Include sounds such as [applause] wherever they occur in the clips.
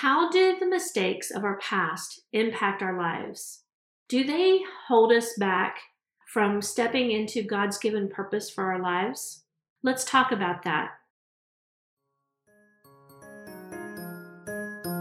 How do the mistakes of our past impact our lives? Do they hold us back from stepping into God's given purpose for our lives? Let's talk about that.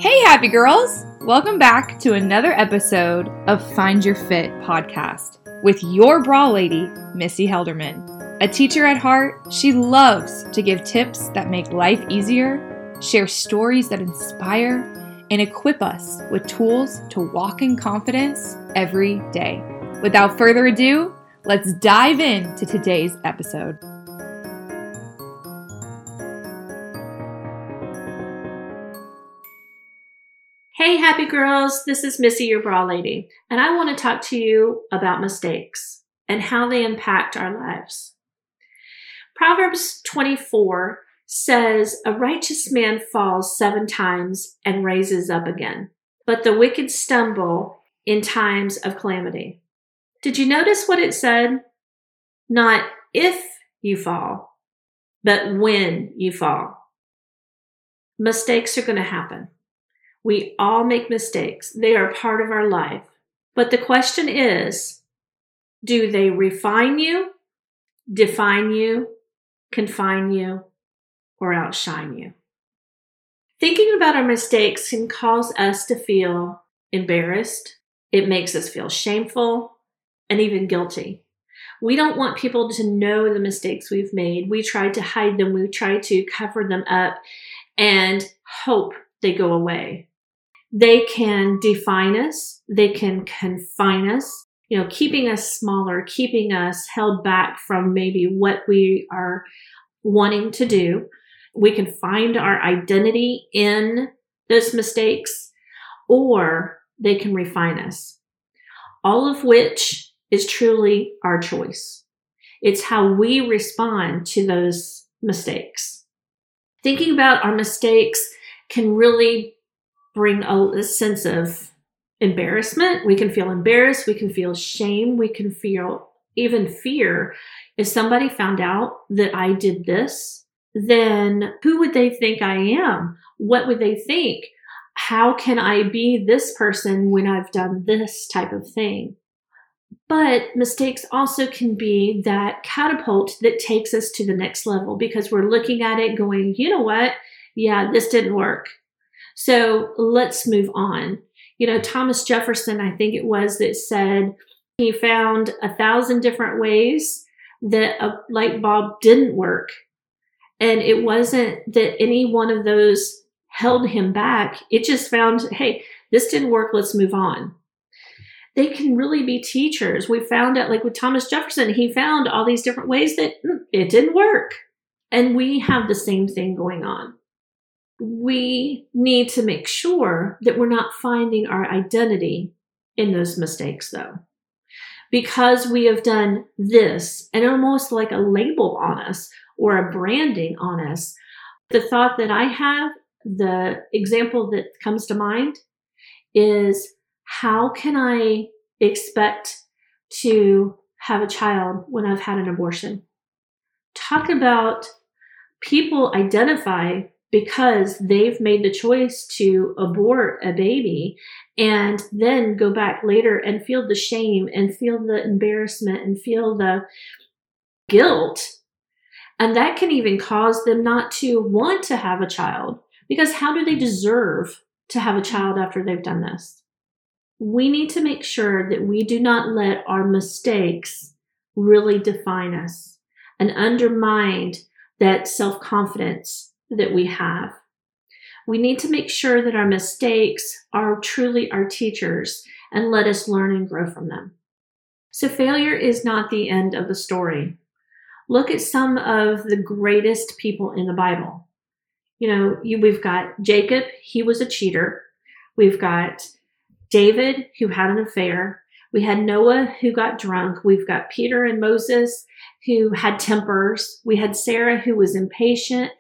Hey, happy girls! Welcome back to another episode of Find Your Fit podcast with your bra lady, Missy Helderman. A teacher at heart, she loves to give tips that make life easier share stories that inspire, and equip us with tools to walk in confidence every day. Without further ado, let's dive into today's episode. Hey, happy girls, this is Missy, your bra lady, and I want to talk to you about mistakes and how they impact our lives. Proverbs 24 says, A righteous man falls seven times and raises up again, but the wicked stumble in times of calamity. Did you notice what it said? Not if you fall, but when you fall. Mistakes are going to happen. We all make mistakes. They are part of our life. But the question is, do they refine you, define you, confine you, or outshine you. Thinking about our mistakes can cause us to feel embarrassed. It makes us feel shameful and even guilty. We don't want people to know the mistakes we've made. We try to hide them, we try to cover them up and hope they go away. They can define us, they can confine us, you know, keeping us smaller, keeping us held back from maybe what we are wanting to do. We can find our identity in those mistakes, or they can refine us. All of which is truly our choice. It's how we respond to those mistakes. Thinking about our mistakes can really bring a, sense of embarrassment. We can feel embarrassed. We can feel shame. We can feel even fear. If somebody found out that I did this, then who would they think I am? What would they think? How can I be this person when I've done this type of thing? But mistakes also can be that catapult that takes us to the next level because we're looking at it going, you know what? Yeah, this didn't work. So let's move on. You know, Thomas Jefferson, I think it was, that said he found a thousand different ways that a light bulb didn't work and it wasn't that any one of those held him back. It just found, hey, this didn't work. Let's move on. They can really be teachers. We found out, like with Thomas Jefferson, he found all these different ways that hmm, it didn't work. And we have the same thing going on. We need to make sure that we're not finding our identity in those mistakes, though. Because we have done this and almost like a label on us or a branding on us. The thought that I have, the example that comes to mind is how can I expect to have a child when I've had an abortion? Talk about people identify because they've made the choice to abort a baby and then go back later and feel the shame and feel the embarrassment and feel the guilt and that can even cause them not to want to have a child because how do they hmm. deserve to have a child after they've done this? We need to make sure that we do not let our mistakes really define us and undermine that self confidence that we have. We need to make sure that our mistakes are truly our teachers and let us learn and grow from them. So, failure is not the end of the story look at some of the greatest people in the Bible. You know, you, we've got Jacob, he was a cheater. We've got David, who had an affair. We had Noah, who got drunk. We've got Peter and Moses, who had tempers. We had Sarah, who was impatient.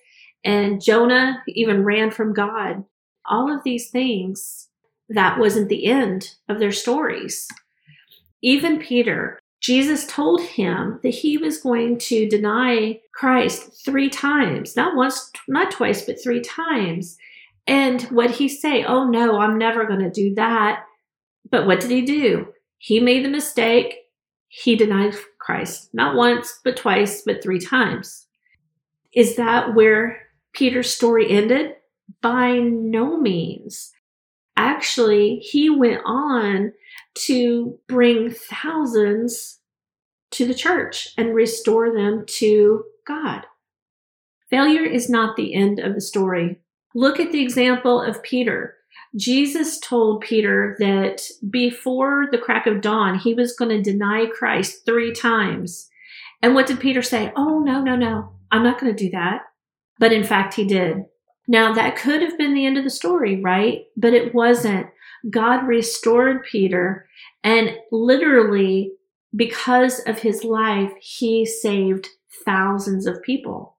And Jonah even ran from God. All of these things, that wasn't the end of their stories. Even Peter, Jesus told him that he was going to deny Christ three times, not once, not twice, but three times. And what he say? Oh no, I'm never going to do that. But what did he do? He made the mistake. He denied Christ, not once, but twice, but three times. Is that where Peter's story ended? By no means. Actually, he went on to bring thousands to the church and restore them to God. Failure is not the end of the story. Look at the example of Peter. Jesus told Peter that before the crack of dawn, he was going to deny Christ three times. And what did Peter say? Oh, no, no, no. I'm not going to do that. But in fact, he did. Now, that could have been the end of the story, right? But it wasn't. God restored Peter, and literally, because of his life, he saved thousands of people.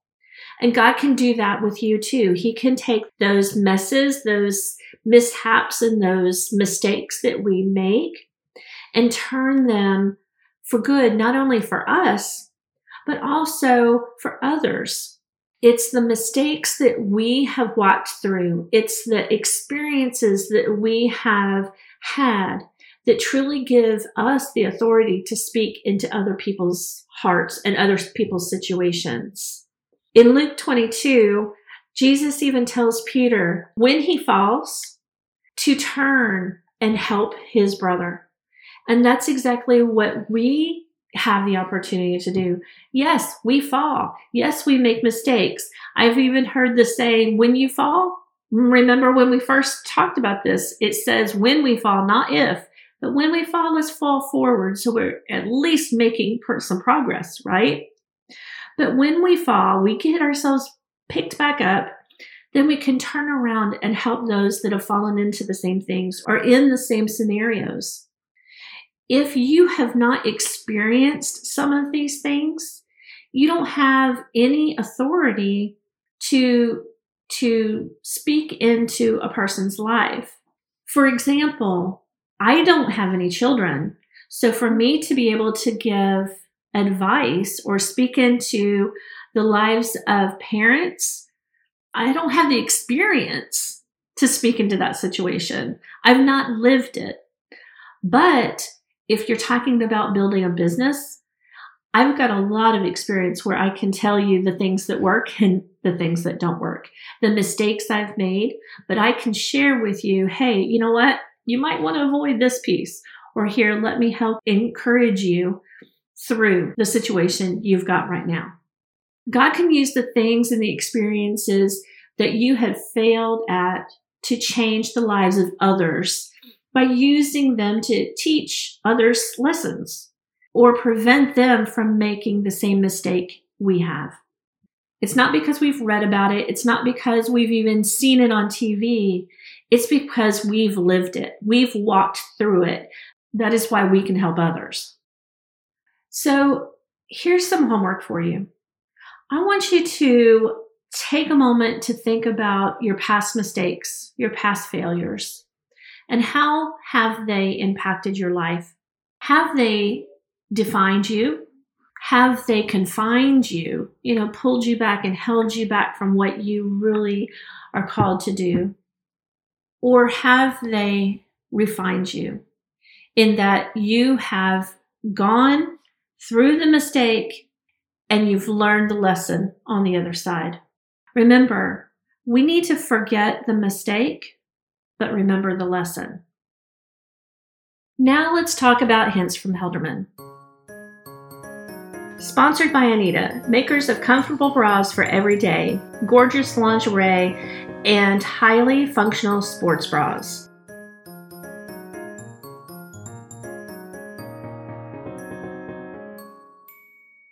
And God can do that with you too. He can take those messes, those mishaps, and those mistakes that we make and turn them for good, not only for us, but also for others. It's the mistakes that we have walked through. It's the experiences that we have had that truly give us the authority to speak into other people's hearts and other people's situations. In Luke 22, Jesus even tells Peter when he falls to turn and help his brother. And that's exactly what we have the opportunity to do. Yes, we fall. Yes, we make mistakes. I've even heard the saying, when you fall, remember when we first talked about this, it says when we fall, not if. But when we fall, let's fall forward. So we're at least making some progress, right? But when we fall, we get ourselves picked back up, then we can turn around and help those that have fallen into the same things or in the same scenarios. If you have not experienced some of these things, you don't have any authority to, to speak into a person's life. For example, I don't have any children. So for me to be able to give advice or speak into the lives of parents, I don't have the experience to speak into that situation. I've not lived it. But if you're talking about building a business, I've got a lot of experience where I can tell you the things that work [laughs] and the things that don't work, the mistakes I've made, but I can share with you, hey, you know what? You might want to avoid this piece. Or here, let me help encourage you through the situation you've got right now. God can use the things and the experiences that you have failed at to change the lives of others by using them to teach others lessons or prevent them from making the same mistake we have. It's not because we've read about it. It's not because we've even seen it on TV. It's because we've lived it. We've walked through it. That is why we can help others. So here's some homework for you. I want you to take a moment to think about your past mistakes, your past failures, and how have they impacted your life? Have they defined you? Have they confined you, you know, pulled you back and held you back from what you really are called to do? Or have they refined you in that you have gone through the mistake and you've learned the lesson on the other side. Remember, we need to forget the mistake, but remember the lesson. Now let's talk about hints from Helderman. Sponsored by Anita, makers of comfortable bras for every day, gorgeous lingerie, and highly functional sports bras.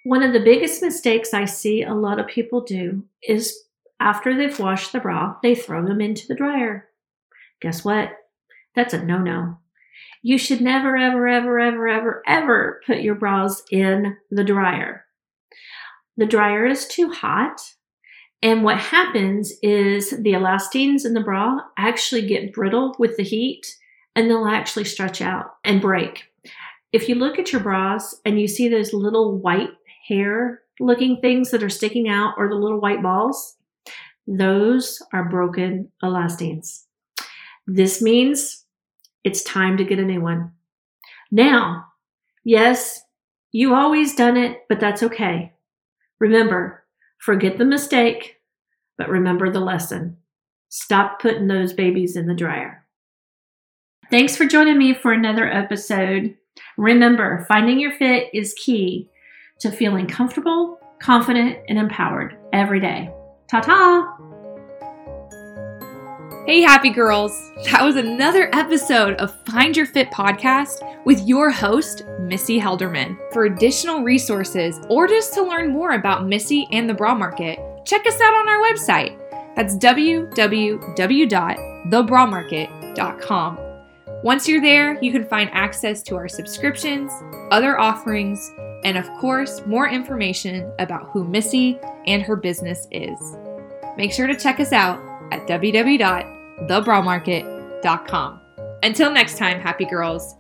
One of the biggest mistakes I see a lot of people do is after they've washed the bra, they throw them into the dryer. Guess what? That's a no no. You should never, ever, ever, ever, ever, ever put your bras in the dryer. The dryer is too hot. And what happens is the elastines in the bra actually get brittle with the heat and they'll actually stretch out and break. If you look at your bras and you see those little white hair looking things that are sticking out or the little white balls, Those are broken elastines. This means it's time to get a new one. Now, yes, you always done it, but that's okay. Remember, forget the mistake, but remember the lesson. Stop putting those babies in the dryer. Thanks for joining me for another episode. Remember, finding your fit is key to feeling comfortable, confident, and empowered every day. Ta ta! Hey, happy girls! That was another episode of Find Your Fit podcast with your host, Missy Helderman. For additional resources or just to learn more about Missy and the bra market, check us out on our website. That's www.thebramarket.com. Once you're there, you can find access to our subscriptions, other offerings, and of course, more information about who Missy and her business is. Make sure to check us out at www.thebramarket.com. Until next time, happy girls,